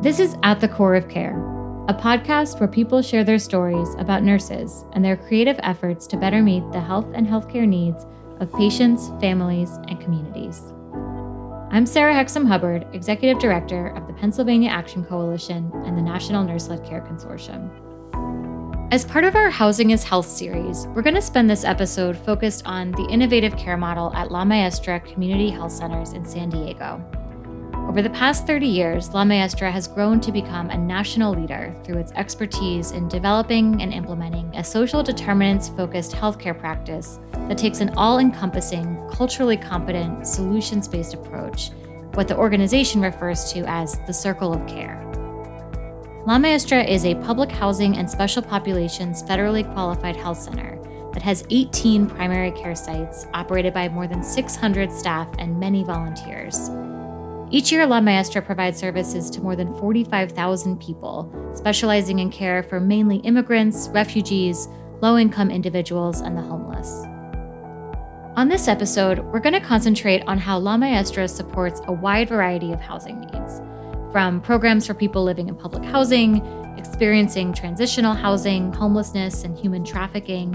This is At the Core of Care, a podcast where people share their stories about nurses and their creative efforts to better meet the health and healthcare needs of patients, families, and communities. I'm Sarah Hexem Hubbard, Executive Director of the Pennsylvania Action Coalition and the National Nurse Led Care Consortium. As part of our Housing is Health series, we're going to spend this episode focused on the innovative care model at La Maestra Community Health Centers in San Diego. Over the past 30 years, La Maestra has grown to become a national leader through its expertise in developing and implementing a social determinants focused healthcare practice that takes an all encompassing, culturally competent, solutions based approach, what the organization refers to as the circle of care. La Maestra is a public housing and special populations federally qualified health center that has 18 primary care sites operated by more than 600 staff and many volunteers. Each year, La Maestra provides services to more than 45,000 people, specializing in care for mainly immigrants, refugees, low income individuals, and the homeless. On this episode, we're going to concentrate on how La Maestra supports a wide variety of housing needs, from programs for people living in public housing, experiencing transitional housing, homelessness, and human trafficking,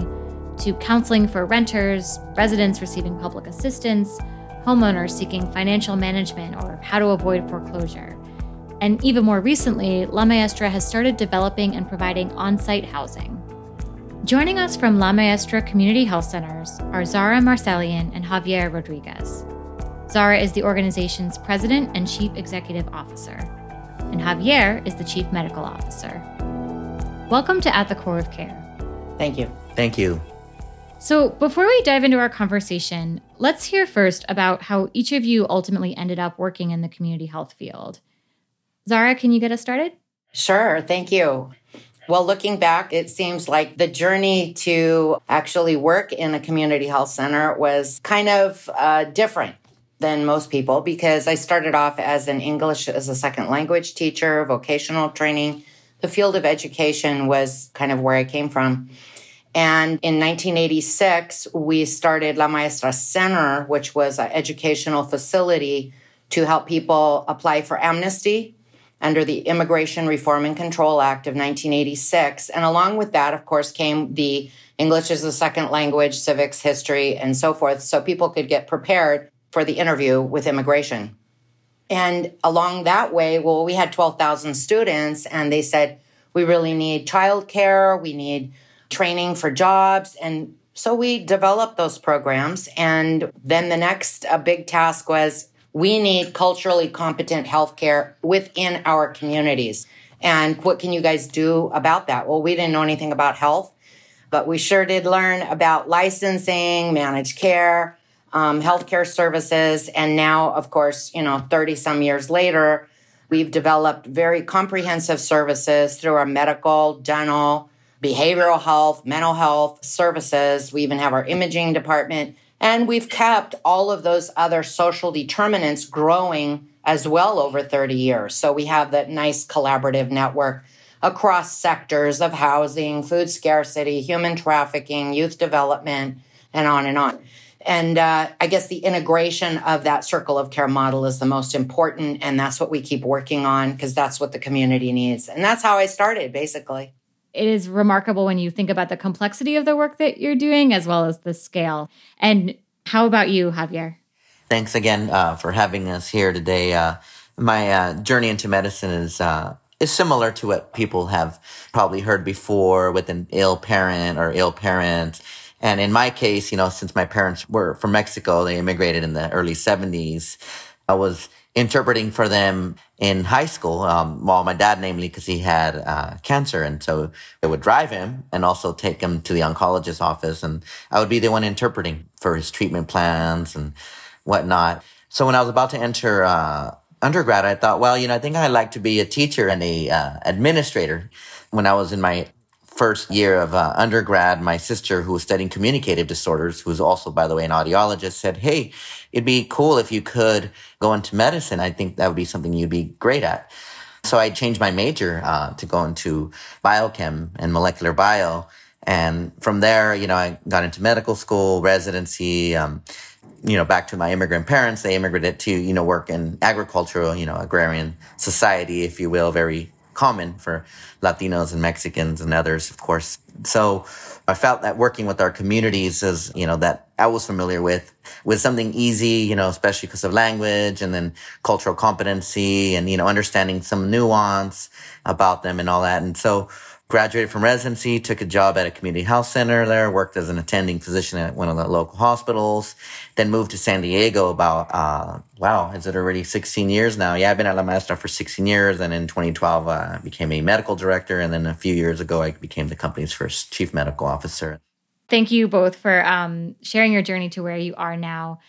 to counseling for renters, residents receiving public assistance, homeowners seeking financial management or how to avoid foreclosure. And even more recently, La Maestra has started developing and providing on site housing. Joining us from La Maestra Community Health Centers are Zara Marselian and Javier Rodriguez. Zara is the organization's president and chief executive officer, and Javier is the chief medical officer. Welcome to At the Core of Care. Thank you. Thank you. So, before we dive into our conversation, let's hear first about how each of you ultimately ended up working in the community health field. Zara, can you get us started? Sure. Thank you. Well, looking back, it seems like the journey to actually work in a community health center was kind of uh, different than most people because I started off as an English as a second language teacher, vocational training. The field of education was kind of where I came from. And in 1986, we started La Maestra Center, which was an educational facility to help people apply for amnesty under the Immigration Reform and Control Act of 1986. And along with that, of course, came the English as a second language, civics, history, and so forth, so people could get prepared for the interview with immigration. And along that way, well, we had 12,000 students, and they said, we really need childcare, we need training for jobs. And so we developed those programs. And then the next a big task was we need culturally competent healthcare within our communities. And what can you guys do about that? Well, we didn't know anything about health, but we sure did learn about licensing, managed care, um, healthcare services. And now, of course, you know, 30 some years later, we've developed very comprehensive services through our medical, dental, behavioral health, mental health services. We even have our imaging department. And we've kept all of those other social determinants growing as well over 30 years. So we have that nice collaborative network across sectors of housing, food scarcity, human trafficking, youth development, and on and on. And uh, I guess the integration of that circle of care model is the most important. And that's what we keep working on because that's what the community needs. And that's how I started, basically it is remarkable when you think about the complexity of the work that you're doing as well as the scale. And how about you, Javier? Thanks again uh, for having us here today. Uh, my uh, journey into medicine is uh, is similar to what people have probably heard before with an ill parent or ill parents. And in my case, you know, since my parents were from Mexico, they immigrated in the early 70s. I was interpreting for them in high school. Um, well, my dad, namely, because he had uh, cancer, and so it would drive him and also take him to the oncologist's office, and I would be the one interpreting for his treatment plans and whatnot. So when I was about to enter uh, undergrad, I thought, well, you know, I think I'd like to be a teacher and a uh, administrator. When I was in my first year of uh, undergrad, my sister, who was studying communicative disorders, who's also, by the way, an audiologist, said, Hey, it'd be cool if you could go into medicine. I think that would be something you'd be great at. So I changed my major uh, to go into biochem and molecular bio. And from there, you know, I got into medical school, residency, um, you know, back to my immigrant parents, they immigrated to, you know, work in agricultural, you know, agrarian society, if you will, very common for Latinos and Mexicans and others, of course. So I felt that working with our communities is, you know, that I was familiar with, with something easy, you know, especially because of language and then cultural competency and, you know, understanding some nuance about them and all that. And so graduated from residency, took a job at a community health center there, worked as an attending physician at one of the local hospitals, then moved to San Diego about, uh, wow, is it already 16 years now? Yeah, I've been at La Maestra for 16 years. And in 2012, uh, I became a medical director. And then a few years ago, I became the company's first chief medical officer. Thank you both for um, sharing your journey to where you are now.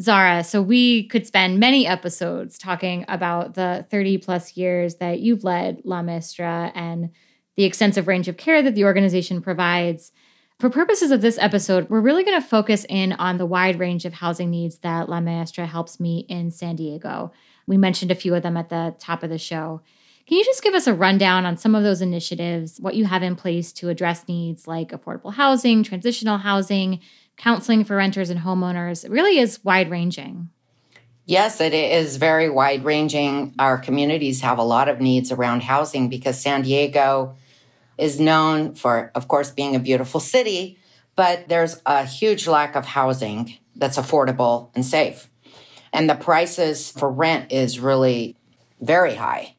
Zara, so we could spend many episodes talking about the 30 plus years that you've led La Maestra and the extensive range of care that the organization provides. For purposes of this episode, we're really going to focus in on the wide range of housing needs that La Maestra helps meet in San Diego. We mentioned a few of them at the top of the show. Can you just give us a rundown on some of those initiatives, what you have in place to address needs like affordable housing, transitional housing, counseling for renters and homeowners? It really is wide ranging. Yes, it is very wide ranging. Our communities have a lot of needs around housing because San Diego is known for, of course, being a beautiful city, but there's a huge lack of housing that's affordable and safe. And the prices for rent is really very high.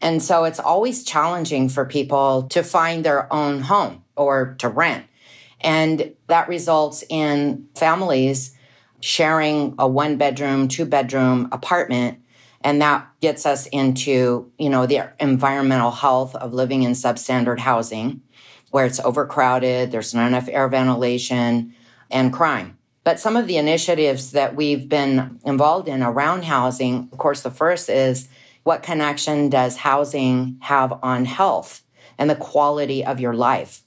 And so it's always challenging for people to find their own home or to rent. And that results in families sharing a one bedroom, two bedroom apartment and that gets us into, you know, the environmental health of living in substandard housing where it's overcrowded, there's not enough air ventilation and crime. But some of the initiatives that we've been involved in around housing, of course, the first is what connection does housing have on health and the quality of your life?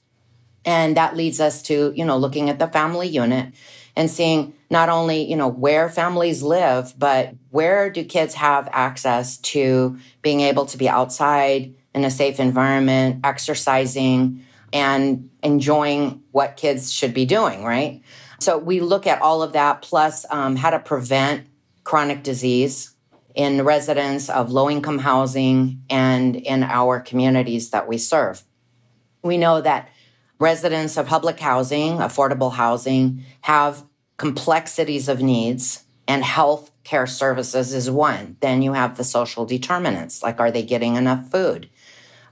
And that leads us to, you know, looking at the family unit and seeing not only, you know, where families live, but where do kids have access to being able to be outside in a safe environment, exercising and enjoying what kids should be doing, right? So we look at all of that, plus um, how to prevent chronic disease in residents of low income housing and in our communities that we serve. We know that residents of public housing, affordable housing, have complexities of needs, and health care services is one. Then you have the social determinants like, are they getting enough food?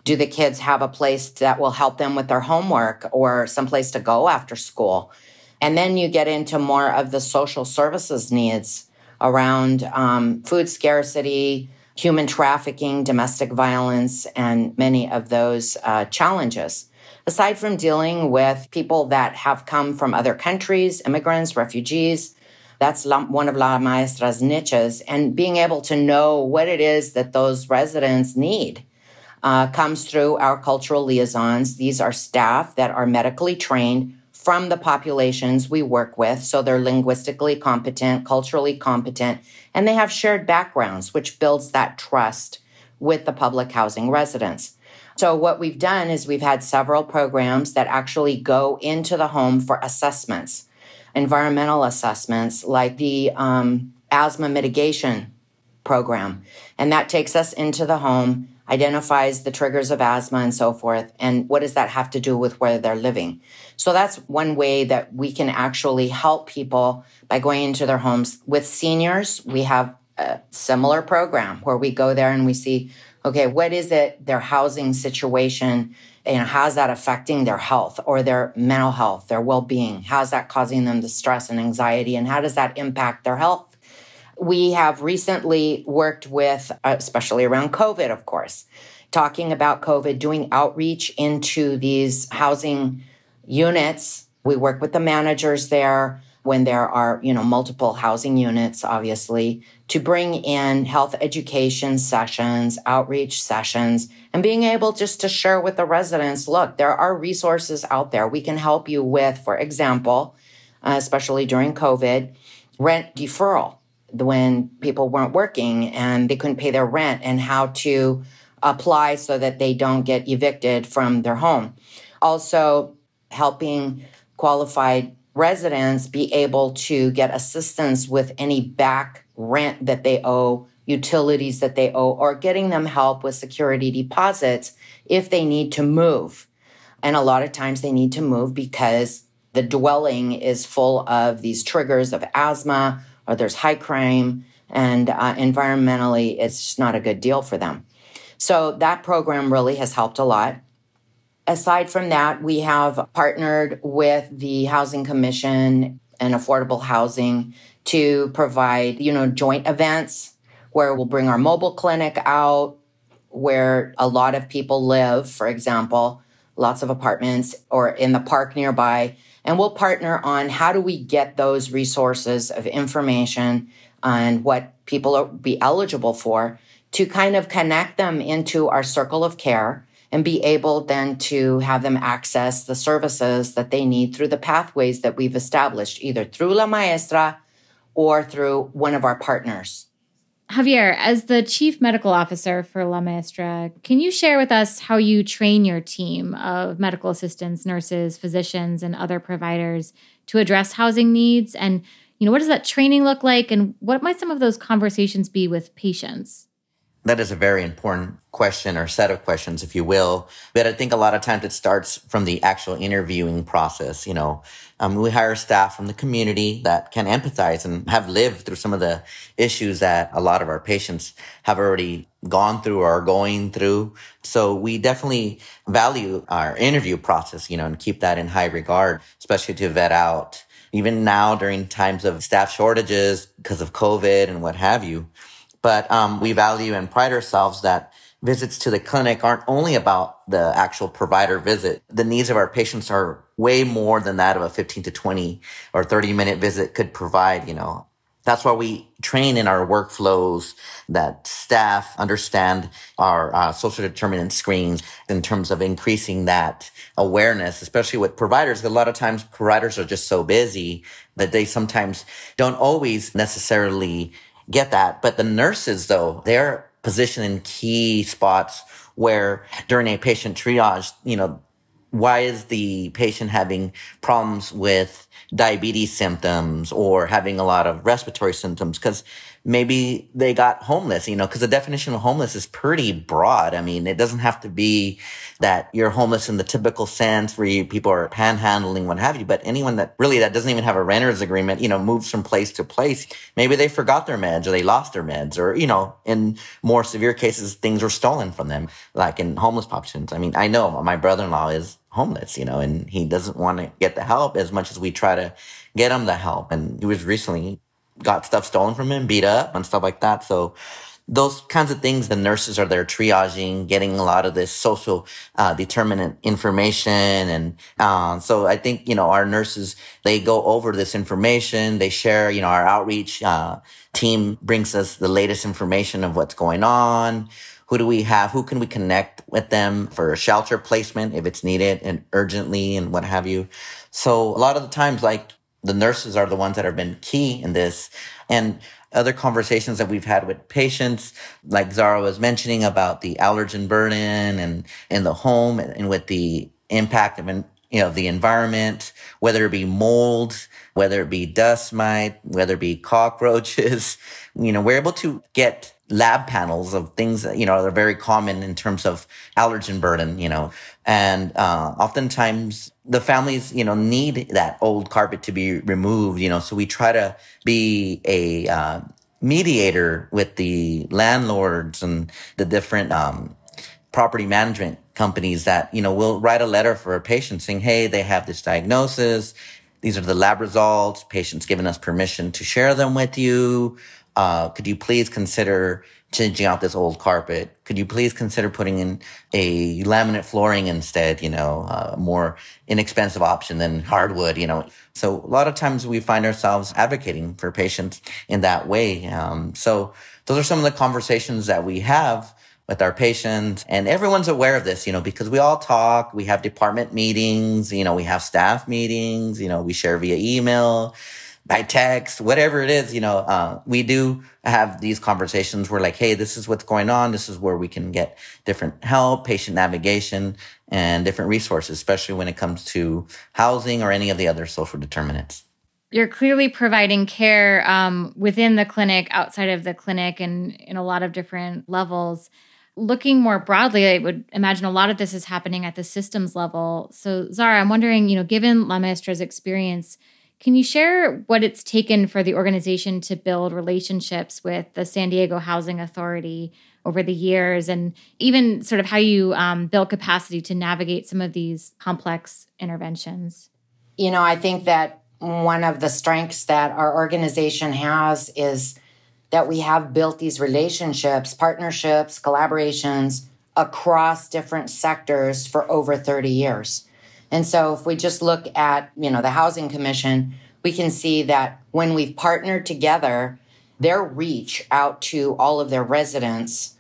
Do the kids have a place that will help them with their homework or someplace to go after school? And then you get into more of the social services needs around um, food scarcity, human trafficking, domestic violence, and many of those uh, challenges aside from dealing with people that have come from other countries, immigrants, refugees, that's one of La Maestra's niches. And being able to know what it is that those residents need uh, comes through our cultural liaisons. These are staff that are medically trained from the populations we work with. So they're linguistically competent, culturally competent, and they have shared backgrounds, which builds that trust with the public housing residents. So, what we've done is we've had several programs that actually go into the home for assessments, environmental assessments, like the um, asthma mitigation program. And that takes us into the home, identifies the triggers of asthma and so forth. And what does that have to do with where they're living? So, that's one way that we can actually help people by going into their homes. With seniors, we have a similar program where we go there and we see okay, what is it, their housing situation, and how's that affecting their health or their mental health, their well being? How's that causing them the stress and anxiety, and how does that impact their health? We have recently worked with, uh, especially around COVID, of course, talking about COVID, doing outreach into these housing units. We work with the managers there when there are, you know, multiple housing units, obviously, to bring in health education sessions, outreach sessions, and being able just to share with the residents, look, there are resources out there we can help you with, for example, uh, especially during COVID, rent deferral when people weren't working and they couldn't pay their rent and how to apply so that they don't get evicted from their home. Also, helping qualified residents be able to get assistance with any back rent that they owe, utilities that they owe, or getting them help with security deposits if they need to move. And a lot of times they need to move because the dwelling is full of these triggers of asthma or there's high crime and uh, environmentally it's just not a good deal for them. So that program really has helped a lot. Aside from that, we have partnered with the Housing Commission and Affordable Housing to provide, you know, joint events where we'll bring our mobile clinic out where a lot of people live, for example, lots of apartments or in the park nearby. And we'll partner on how do we get those resources of information and what people will be eligible for to kind of connect them into our circle of care and be able then to have them access the services that they need through the pathways that we've established, either through La Maestra or through one of our partners. Javier, as the chief medical officer for La Maestra, can you share with us how you train your team of medical assistants, nurses, physicians, and other providers to address housing needs? And, you know, what does that training look like? And what might some of those conversations be with patients? That is a very important question or set of questions, if you will. But I think a lot of times it starts from the actual interviewing process. You know, um, we hire staff from the community that can empathize and have lived through some of the issues that a lot of our patients have already gone through or are going through. So we definitely value our interview process, you know, and keep that in high regard, especially to vet out even now during times of staff shortages because of COVID and what have you. But um, we value and pride ourselves that visits to the clinic aren't only about the actual provider visit. The needs of our patients are way more than that of a 15 to 20 or 30 minute visit could provide, you know. That's why we train in our workflows that staff understand our uh, social determinant screens in terms of increasing that awareness, especially with providers. A lot of times providers are just so busy that they sometimes don't always necessarily get that. But the nurses, though, they're positioned in key spots where during a patient triage, you know, why is the patient having problems with diabetes symptoms or having a lot of respiratory symptoms? Because maybe they got homeless, you know, because the definition of homeless is pretty broad. I mean, it doesn't have to be that you're homeless in the typical sense where you, people are panhandling, what have you, but anyone that really that doesn't even have a renter's agreement, you know, moves from place to place. Maybe they forgot their meds or they lost their meds or, you know, in more severe cases, things were stolen from them, like in homeless populations. I mean, I know my brother-in-law is homeless, you know, and he doesn't want to get the help as much as we try to get him the help. And he was recently got stuff stolen from him, beat up and stuff like that. So those kinds of things, the nurses are there triaging, getting a lot of this social uh, determinant information. And uh, so I think, you know, our nurses, they go over this information. They share, you know, our outreach uh, team brings us the latest information of what's going on. Who do we have? Who can we connect with them for a shelter placement if it's needed and urgently and what have you? So a lot of the times, like the nurses are the ones that have been key in this. And other conversations that we've had with patients, like Zara was mentioning about the allergen burden and in the home and, with the impact of, an, you know, the environment, whether it be mold, whether it be dust mite, whether it be cockroaches, you know, we're able to get lab panels of things that, you know, are very common in terms of allergen burden, you know, and, uh, oftentimes the families, you know, need that old carpet to be removed, you know, so we try to be a, uh, mediator with the landlords and the different, um, property management companies that, you know, will write a letter for a patient saying, Hey, they have this diagnosis. These are the lab results. Patients given us permission to share them with you uh, could you please consider changing out this old carpet? Could you please consider putting in a laminate flooring instead, you know, a more inexpensive option than hardwood, you know? So a lot of times we find ourselves advocating for patients in that way. Um, so those are some of the conversations that we have with our patients and everyone's aware of this, you know, because we all talk, we have department meetings, you know, we have staff meetings, you know, we share via email by text, whatever it is, you know, uh, we do have these conversations. We're like, hey, this is what's going on. This is where we can get different help, patient navigation, and different resources, especially when it comes to housing or any of the other social determinants. You're clearly providing care um, within the clinic, outside of the clinic, and in a lot of different levels. Looking more broadly, I would imagine a lot of this is happening at the systems level. So, Zara, I'm wondering, you know, given La Maestra's experience, can you share what it's taken for the organization to build relationships with the San Diego Housing Authority over the years, and even sort of how you um, build capacity to navigate some of these complex interventions? You know, I think that one of the strengths that our organization has is that we have built these relationships, partnerships, collaborations across different sectors for over 30 years. And so if we just look at, you know, the housing commission, we can see that when we've partnered together, their reach out to all of their residents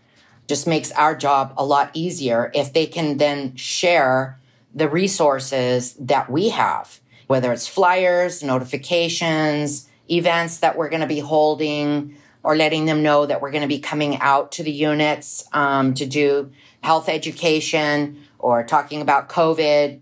just makes our job a lot easier if they can then share the resources that we have, whether it's flyers, notifications, events that we're going to be holding, or letting them know that we're going to be coming out to the units um, to do health education or talking about COVID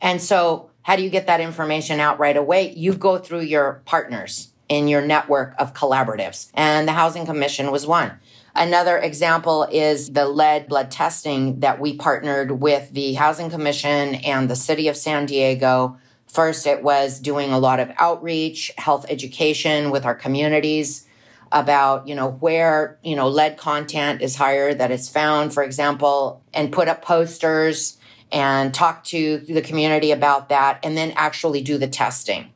and so, how do you get that information out right away? You go through your partners in your network of collaboratives. And the Housing Commission was one. Another example is the lead blood testing that we partnered with the Housing Commission and the City of San Diego. First, it was doing a lot of outreach, health education with our communities about, you know, where, you know, lead content is higher that is found, for example, and put up posters and talk to the community about that and then actually do the testing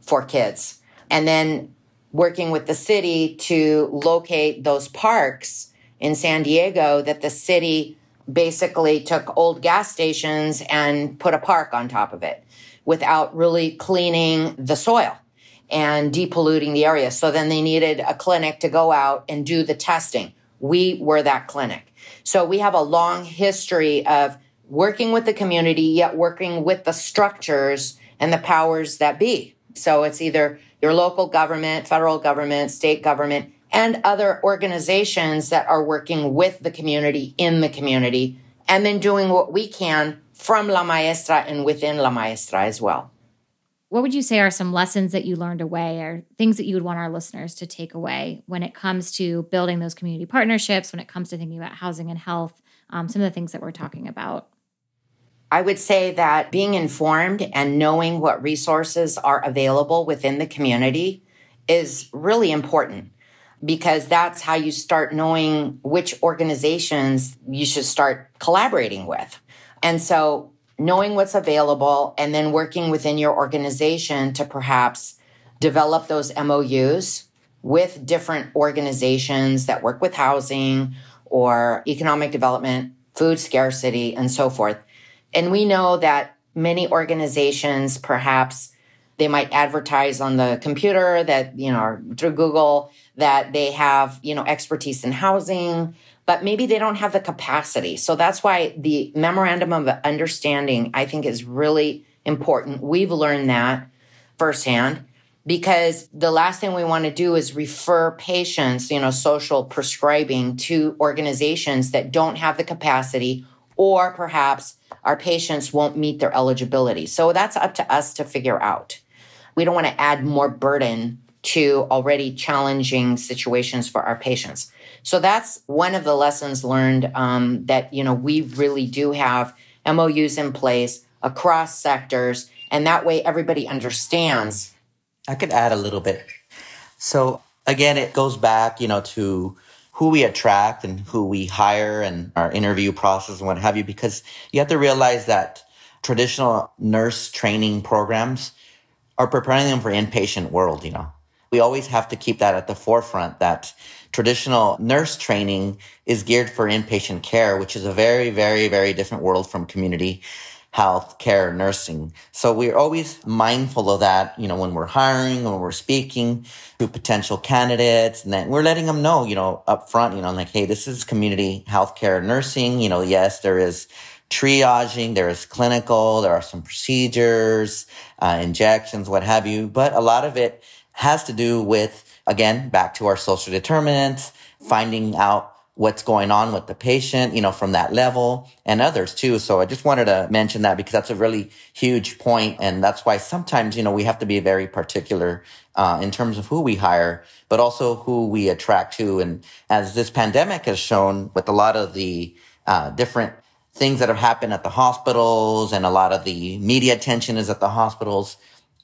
for kids. And then working with the city to locate those parks in San Diego that the city basically took old gas stations and put a park on top of it without really cleaning the soil and depolluting the area. So then they needed a clinic to go out and do the testing. We were that clinic. So we have a long history of working with the community, yet working with the structures and the powers that be. So it's either your local government, federal government, state government, and other organizations that are working with the community in the community, and then doing what we can from La Maestra and within La Maestra as well. What would you say are some lessons that you learned away or things that you would want our listeners to take away when it comes to building those community partnerships, when it comes to thinking about housing and health, um, some of the things that we're talking about? I would say that being informed and knowing what resources are available within the community is really important because that's how you start knowing which organizations you should start collaborating with. And so knowing what's available and then working within your organization to perhaps develop those MOUs with different organizations that work with housing or economic development, food scarcity, and so forth and we know that many organizations, perhaps they might advertise on the computer that, you know, through Google that they have, you know, expertise in housing, but maybe they don't have the capacity. So that's why the memorandum of understanding, I think, is really important. We've learned that firsthand because the last thing we want to do is refer patients, you know, social prescribing to organizations that don't have the capacity or perhaps our patients won't meet their eligibility. So that's up to us to figure out. We don't want to add more burden to already challenging situations for our patients. So that's one of the lessons learned um, that you know we really do have MOUs in place across sectors, and that way everybody understands. I could add a little bit. So again, it goes back, you know, to who we attract and who we hire and our interview process and what have you, because you have to realize that traditional nurse training programs are preparing them for inpatient world, you know. We always have to keep that at the forefront that traditional nurse training is geared for inpatient care, which is a very, very, very different world from community health care, nursing. So we're always mindful of that, you know, when we're hiring, when we're speaking to potential candidates, and then we're letting them know, you know, up front, you know, like, hey, this is community healthcare nursing. You know, yes, there is triaging, there is clinical, there are some procedures, uh, injections, what have you, but a lot of it has to do with, again, back to our social determinants, finding out what's going on with the patient, you know, from that level and others too. So I just wanted to mention that because that's a really huge point, And that's why sometimes, you know, we have to be very particular, uh, in terms of who we hire, but also who we attract to. And as this pandemic has shown with a lot of the, uh, different things that have happened at the hospitals and a lot of the media attention is at the hospitals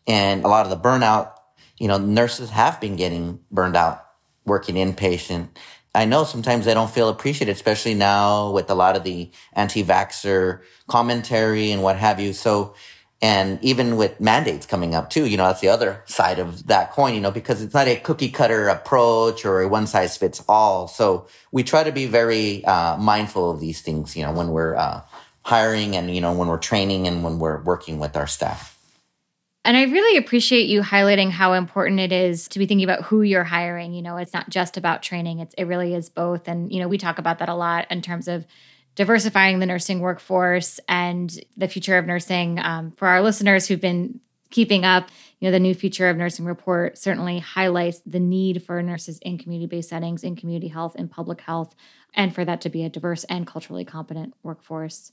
and a lot of the burnout, you know, nurses have been getting burned out working inpatient I know sometimes they don't feel appreciated, especially now with a lot of the anti-vaxxer commentary and what have you. So, and even with mandates coming up too, you know, that's the other side of that coin, you know, because it's not a cookie cutter approach or a one size fits all. So we try to be very uh, mindful of these things, you know, when we're uh, hiring and, you know, when we're training and when we're working with our staff. And I really appreciate you highlighting how important it is to be thinking about who you're hiring. You know, it's not just about training, it's, it really is both. And, you know, we talk about that a lot in terms of diversifying the nursing workforce and the future of nursing. Um, for our listeners who've been keeping up, you know, the new future of nursing report certainly highlights the need for nurses in community based settings, in community health, in public health, and for that to be a diverse and culturally competent workforce.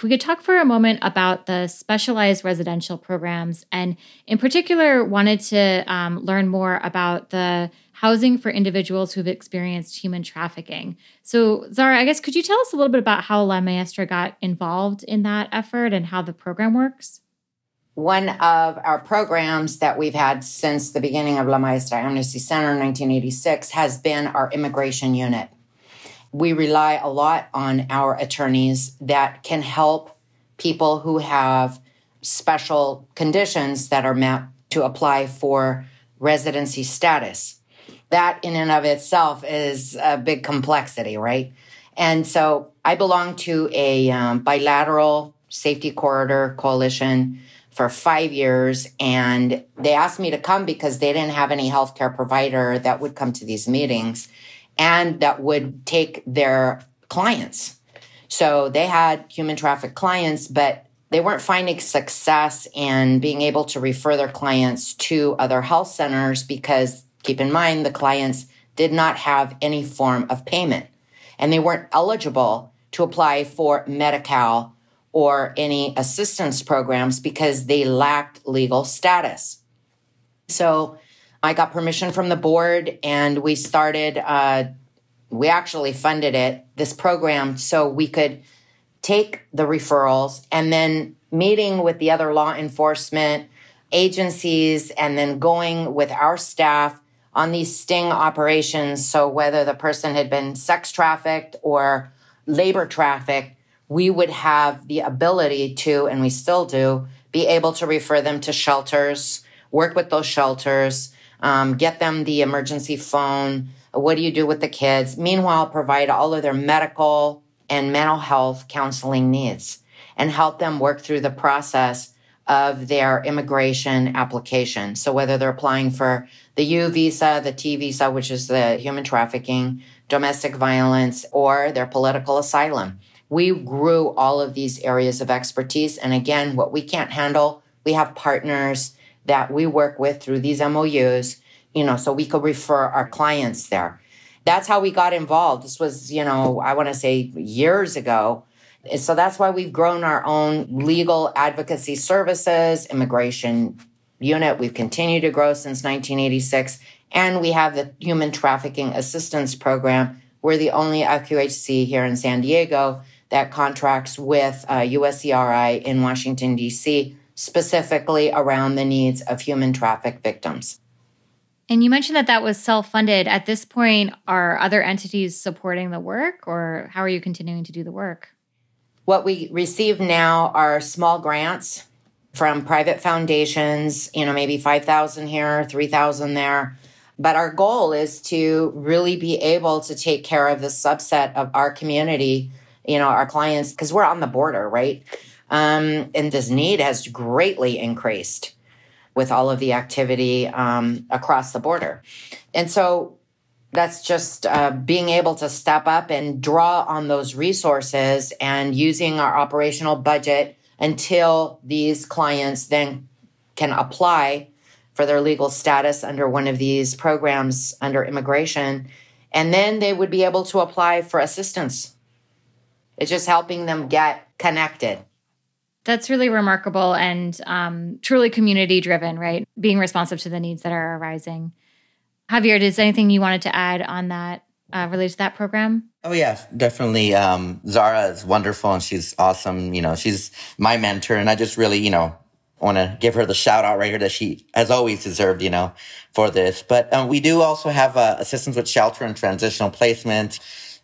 If we could talk for a moment about the specialized residential programs, and in particular, wanted to um, learn more about the housing for individuals who've experienced human trafficking. So, Zara, I guess could you tell us a little bit about how La Maestra got involved in that effort and how the program works? One of our programs that we've had since the beginning of La Maestra Amnesty Center in 1986 has been our immigration unit we rely a lot on our attorneys that can help people who have special conditions that are met to apply for residency status. That in and of itself is a big complexity, right? And so I belong to a um, bilateral safety corridor coalition for five years. And they asked me to come because they didn't have any healthcare provider that would come to these meetings and that would take their clients. So they had human traffic clients, but they weren't finding success in being able to refer their clients to other health centers because keep in mind the clients did not have any form of payment and they weren't eligible to apply for Medi-Cal or any assistance programs because they lacked legal status. So I got permission from the board and we started, uh, we actually funded it, this program, so we could take the referrals and then meeting with the other law enforcement agencies and then going with our staff on these sting operations. So whether the person had been sex trafficked or labor trafficked, we would have the ability to, and we still do, be able to refer them to shelters, work with those shelters, um, get them the emergency phone. What do you do with the kids? Meanwhile, provide all of their medical and mental health counseling needs and help them work through the process of their immigration application. So whether they're applying for the U visa, the T visa, which is the human trafficking, domestic violence, or their political asylum. We grew all of these areas of expertise. And again, what we can't handle, we have partners that we work with through these MOUs, you know, so we could refer our clients there. That's how we got involved. This was, you know, I want to say years ago. So that's why we've grown our own legal advocacy services, immigration unit. We've continued to grow since 1986. And we have the Human Trafficking Assistance Program. We're the only FQHC here in San Diego that contracts with uh, USCRI in Washington, D.C specifically around the needs of human traffic victims. And you mentioned that that was self funded. At this point, are other entities supporting the work, or how are you continuing to do the work? What we receive now are small grants from private foundations, you know, maybe 5,000 here, 3,000 there. But our goal is to really be able to take care of the subset of our community, you know, our clients, because we're on the border, right? Um, and this need has greatly increased with all of the activity um, across the border. And so that's just uh, being able to step up and draw on those resources and using our operational budget until these clients then can apply for their legal status under one of these programs under immigration. And then they would be able to apply for assistance. It's just helping them get connected. That's really remarkable and um, truly community driven, right? Being responsive to the needs that are arising. Javier, is anything you wanted to add on that uh, related to that program? Oh yeah, definitely. Um, Zara is wonderful and she's awesome. You know, she's my mentor, and I just really, you know, want to give her the shout out right here that she has always deserved, you know, for this. But um, we do also have uh, assistance with shelter and transitional placement.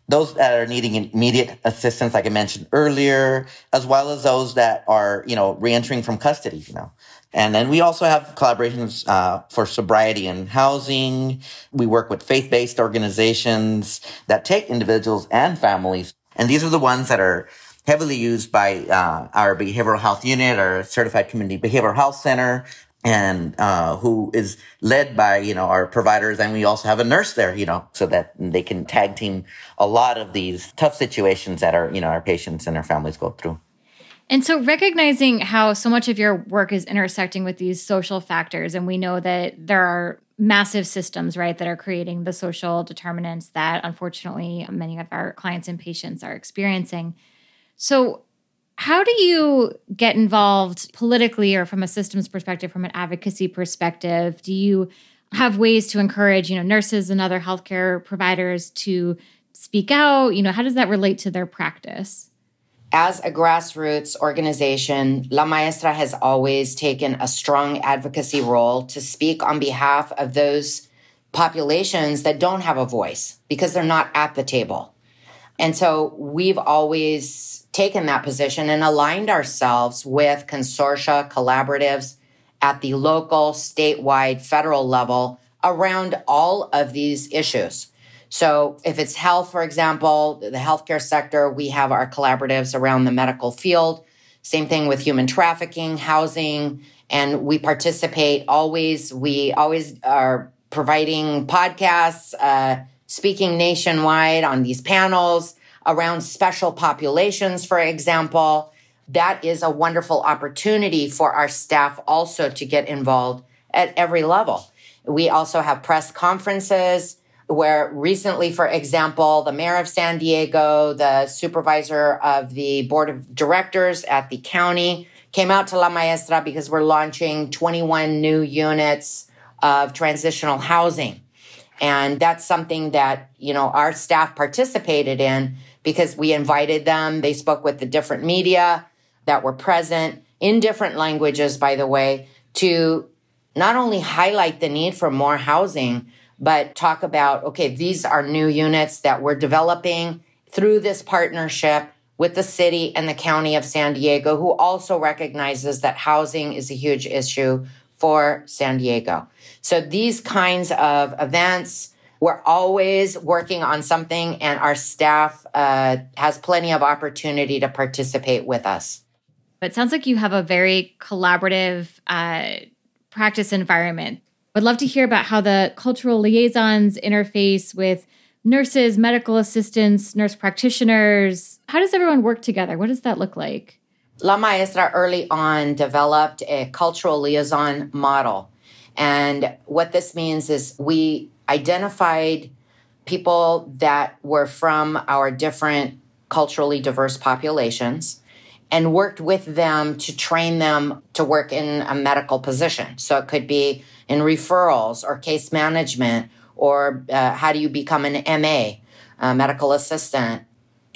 Those that are needing immediate assistance, like I mentioned earlier, as well as those that are, you know, reentering from custody, you know. And then we also have collaborations uh, for sobriety and housing. We work with faith-based organizations that take individuals and families. And these are the ones that are heavily used by uh, our behavioral health unit, our certified community behavioral health center, and uh, who is led by you know our providers, and we also have a nurse there, you know, so that they can tag team a lot of these tough situations that our you know our patients and our families go through. And so, recognizing how so much of your work is intersecting with these social factors, and we know that there are massive systems, right, that are creating the social determinants that unfortunately many of our clients and patients are experiencing. So, how do you get involved politically or from a systems perspective, from an advocacy perspective? Do you have ways to encourage, you know, nurses and other healthcare providers to speak out? You know, how does that relate to their practice? As a grassroots organization, La Maestra has always taken a strong advocacy role to speak on behalf of those populations that don't have a voice because they're not at the table. And so we've always taken that position and aligned ourselves with consortia, collaboratives at the local, statewide, federal level around all of these issues. So if it's health, for example, the healthcare sector, we have our collaboratives around the medical field. Same thing with human trafficking, housing, and we participate always. We always are providing podcasts, uh, speaking nationwide on these panels around special populations, for example. That is a wonderful opportunity for our staff also to get involved at every level. We also have press conferences where recently, for example, the mayor of San Diego, the supervisor of the board of directors at the county came out to La Maestra because we're launching 21 new units of transitional housing. And that's something that, you know, our staff participated in because we invited them. They spoke with the different media that were present in different languages, by the way, to not only highlight the need for more housing, but talk about okay, these are new units that we're developing through this partnership with the city and the county of San Diego, who also recognizes that housing is a huge issue for San Diego. So these kinds of events, we're always working on something, and our staff uh, has plenty of opportunity to participate with us. It sounds like you have a very collaborative uh, practice environment I'd love to hear about how the cultural liaisons interface with nurses, medical assistants, nurse practitioners. How does everyone work together? What does that look like? La Maestra early on developed a cultural liaison model. And what this means is we identified people that were from our different culturally diverse populations and worked with them to train them to work in a medical position. So it could be in referrals or case management or uh, how do you become an MA, a medical assistant.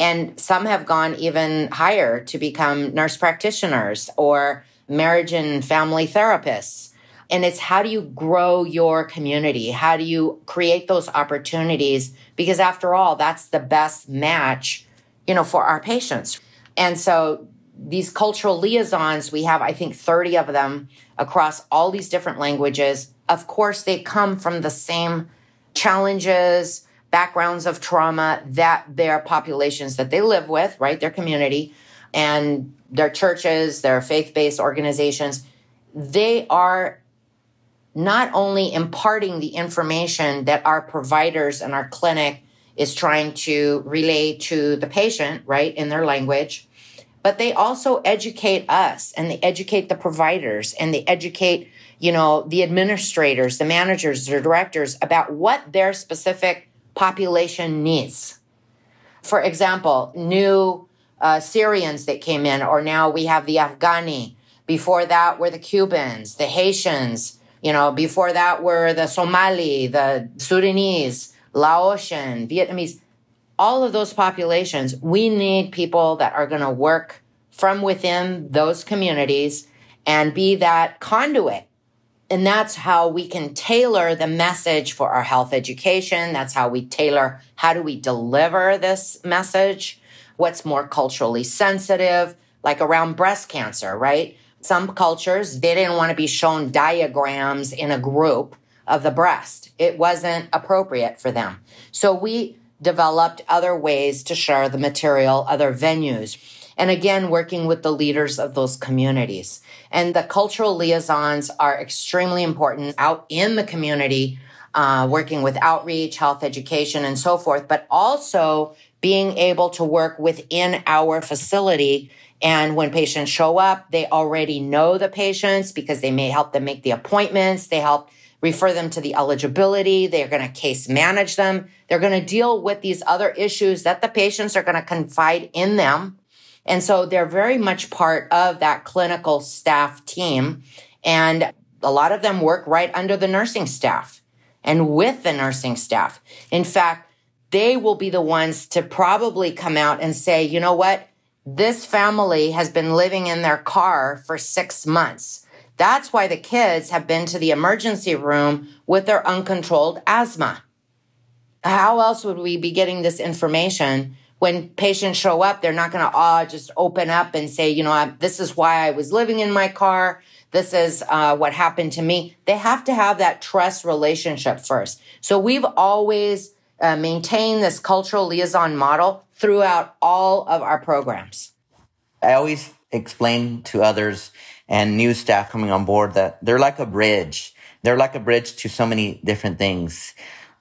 And some have gone even higher to become nurse practitioners or marriage and family therapists. And it's how do you grow your community? How do you create those opportunities? Because after all, that's the best match, you know, for our patients. And so these cultural liaisons, we have, I think, 30 of them across all these different languages. Of course, they come from the same challenges, backgrounds of trauma that their populations that they live with, right? Their community and their churches, their faith based organizations. They are not only imparting the information that our providers and our clinic is trying to relay to the patient, right, in their language, but they also educate us and they educate the providers and they educate you know, the administrators, the managers, the directors about what their specific population needs. For example, new uh, Syrians that came in, or now we have the Afghani. Before that were the Cubans, the Haitians. You know, before that were the Somali, the Sudanese, Laotian, Vietnamese. All of those populations, we need people that are going to work from within those communities and be that conduit. And that's how we can tailor the message for our health education. That's how we tailor how do we deliver this message? What's more culturally sensitive, like around breast cancer, right? Some cultures, they didn't want to be shown diagrams in a group of the breast. It wasn't appropriate for them. So we developed other ways to share the material, other venues. And again, working with the leaders of those communities. And the cultural liaisons are extremely important out in the community, uh, working with outreach, health education, and so forth, but also being able to work within our facility. And when patients show up, they already know the patients because they may help them make the appointments. They help refer them to the eligibility. They're going to case manage them. They're going to deal with these other issues that the patients are going to confide in them. And so they're very much part of that clinical staff team. And a lot of them work right under the nursing staff and with the nursing staff. In fact, they will be the ones to probably come out and say, you know what? This family has been living in their car for six months. That's why the kids have been to the emergency room with their uncontrolled asthma. How else would we be getting this information when patients show up, they're not going to all just open up and say, you know, I, this is why I was living in my car. This is uh, what happened to me. They have to have that trust relationship first. So we've always uh, maintained this cultural liaison model throughout all of our programs. I always explain to others and new staff coming on board that they're like a bridge. They're like a bridge to so many different things,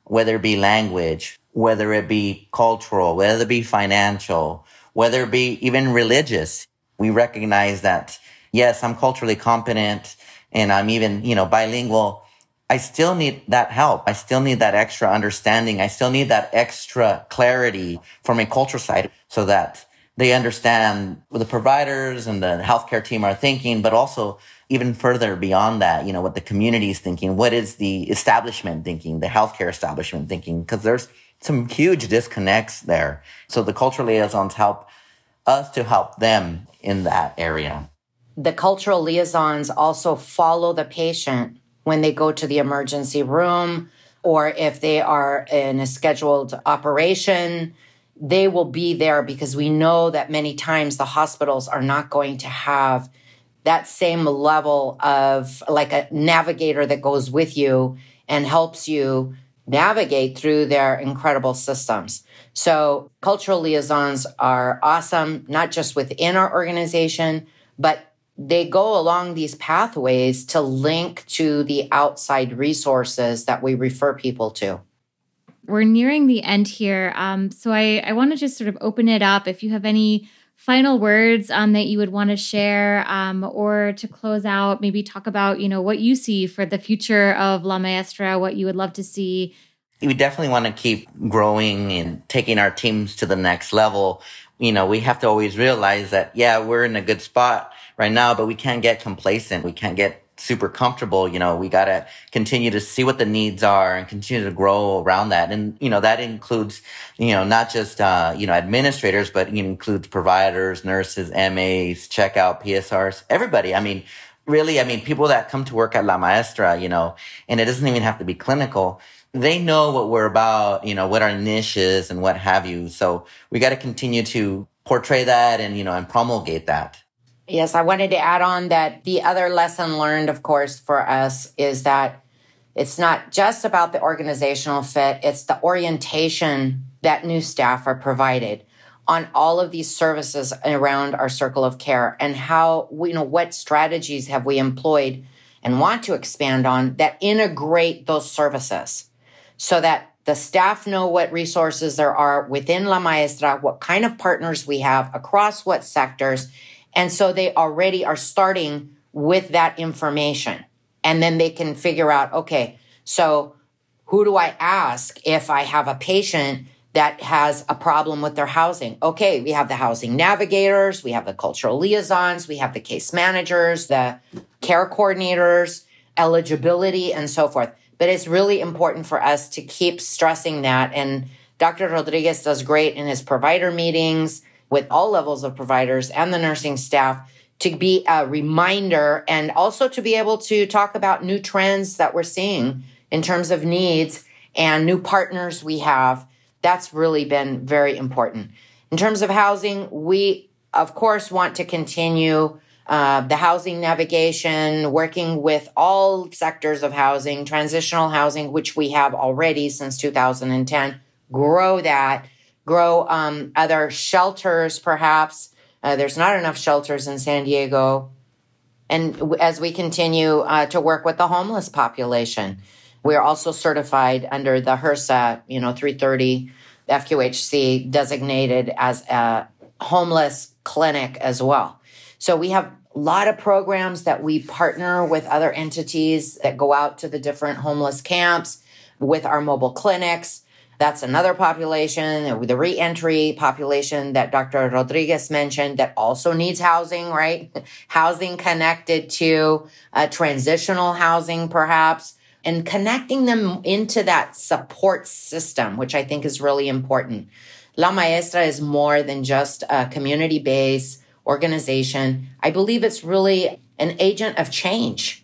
whether it be language, whether it be cultural, whether it be financial, whether it be even religious. We recognize that, yes, I'm culturally competent and I'm even, you know, bilingual. I still need that help. I still need that extra understanding. I still need that extra clarity from a cultural side so that they understand what the providers and the healthcare team are thinking, but also even further beyond that, you know, what the community is thinking. What is the establishment thinking, the healthcare establishment thinking? Because there's some huge disconnects there. So the cultural liaisons help us to help them in that area. The cultural liaisons also follow the patient when they go to the emergency room or if they are in a scheduled operation. They will be there because we know that many times the hospitals are not going to have that same level of like a navigator that goes with you and helps you navigate through their incredible systems. So cultural liaisons are awesome, not just within our organization, but they go along these pathways to link to the outside resources that we refer people to. We're nearing the end here. Um, so I, I want to just sort of open it up. If you have any final words um, that you would want to share um, or to close out maybe talk about you know what you see for the future of la maestra what you would love to see? We definitely want to keep growing and taking our teams to the next level. You know we have to always realize that yeah we're in a good spot right now but we can't get complacent. We can't get super comfortable, you know, we got to continue to see what the needs are and continue to grow around that. And, you know, that includes, you know, not just, uh, you know, administrators, but it includes providers, nurses, MAs, checkout, PSRs, everybody. I mean, really, I mean, people that come to work at La Maestra, you know, and it doesn't even have to be clinical. They know what we're about, you know, what our niche is and what have you. So we got to continue to portray that and, you know, and promulgate that. Yes, I wanted to add on that the other lesson learned, of course, for us is that it's not just about the organizational fit, it's the orientation that new staff are provided on all of these services around our circle of care and how, you know, what strategies have we employed and want to expand on that integrate those services so that the staff know what resources there are within La Maestra, what kind of partners we have across what sectors, and so they already are starting with that information. And then they can figure out, okay, so who do I ask if I have a patient that has a problem with their housing? Okay, we have the housing navigators, we have the cultural liaisons, we have the case managers, the care coordinators, eligibility, and so forth. But it's really important for us to keep stressing that. And Dr. Rodriguez does great in his provider meetings with all levels of providers and the nursing staff to be a reminder and also to be able to talk about new trends that we're seeing in terms of needs and new partners we have. That's really been very important. In terms of housing, we, of course, want to continue uh, the housing navigation, working with all sectors of housing, transitional housing, which we have already since 2010, grow that, grow um, other shelters, perhaps. Uh, there's not enough shelters in San Diego. And as we continue uh, to work with the homeless population, we are also certified under the HRSA, you know, 330 FQHC designated as a homeless clinic as well. So we have a lot of programs that we partner with other entities that go out to the different homeless camps with our mobile clinics. That's another population, the reentry population that Dr. Rodriguez mentioned that also needs housing, right? housing connected to transitional housing, perhaps and connecting them into that support system, which I think is really important. La Maestra is more than just a community based organization. I believe it's really an agent of change.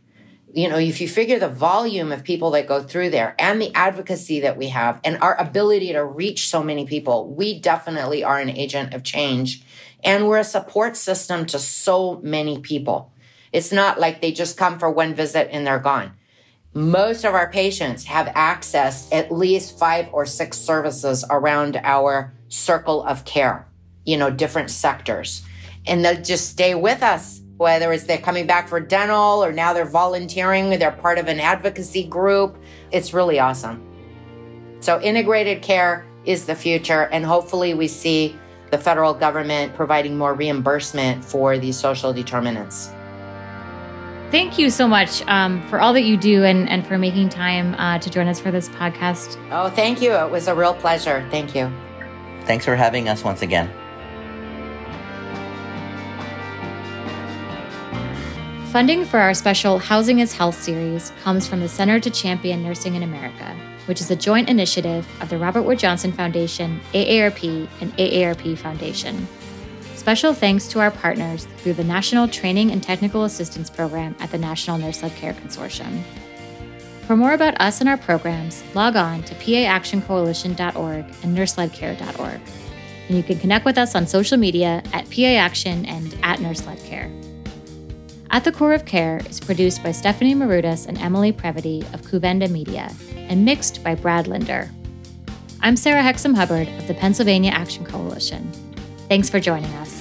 You know, if you figure the volume of people that go through there and the advocacy that we have and our ability to reach so many people, we definitely are an agent of change. And we're a support system to so many people. It's not like they just come for one visit and they're gone most of our patients have access at least five or six services around our circle of care, you know, different sectors. And they'll just stay with us, whether it's they're coming back for dental or now they're volunteering, they're part of an advocacy group. It's really awesome. So, integrated care is the future. And hopefully, we see the federal government providing more reimbursement for these social determinants. Thank you so much um, for all that you do and, and for making time uh, to join us for this podcast. Oh, thank you. It was a real pleasure. Thank you. Thanks for having us once again. Funding for our special Housing is Health series comes from the Center to Champion Nursing in America, which is a joint initiative of the Robert Wood Johnson Foundation, AARP, and AARP Foundation. Special thanks to our partners through the National Training and Technical Assistance Program at the National Nurse Led Care Consortium. For more about us and our programs, log on to paactioncoalition.org and nurseledcare.org. And you can connect with us on social media at PA Action and at Nurse Care. At the Core of Care is produced by Stephanie Marudas and Emily Previti of Kouvenda Media and mixed by Brad Linder. I'm Sarah Hexem Hubbard of the Pennsylvania Action Coalition. Thanks for joining us.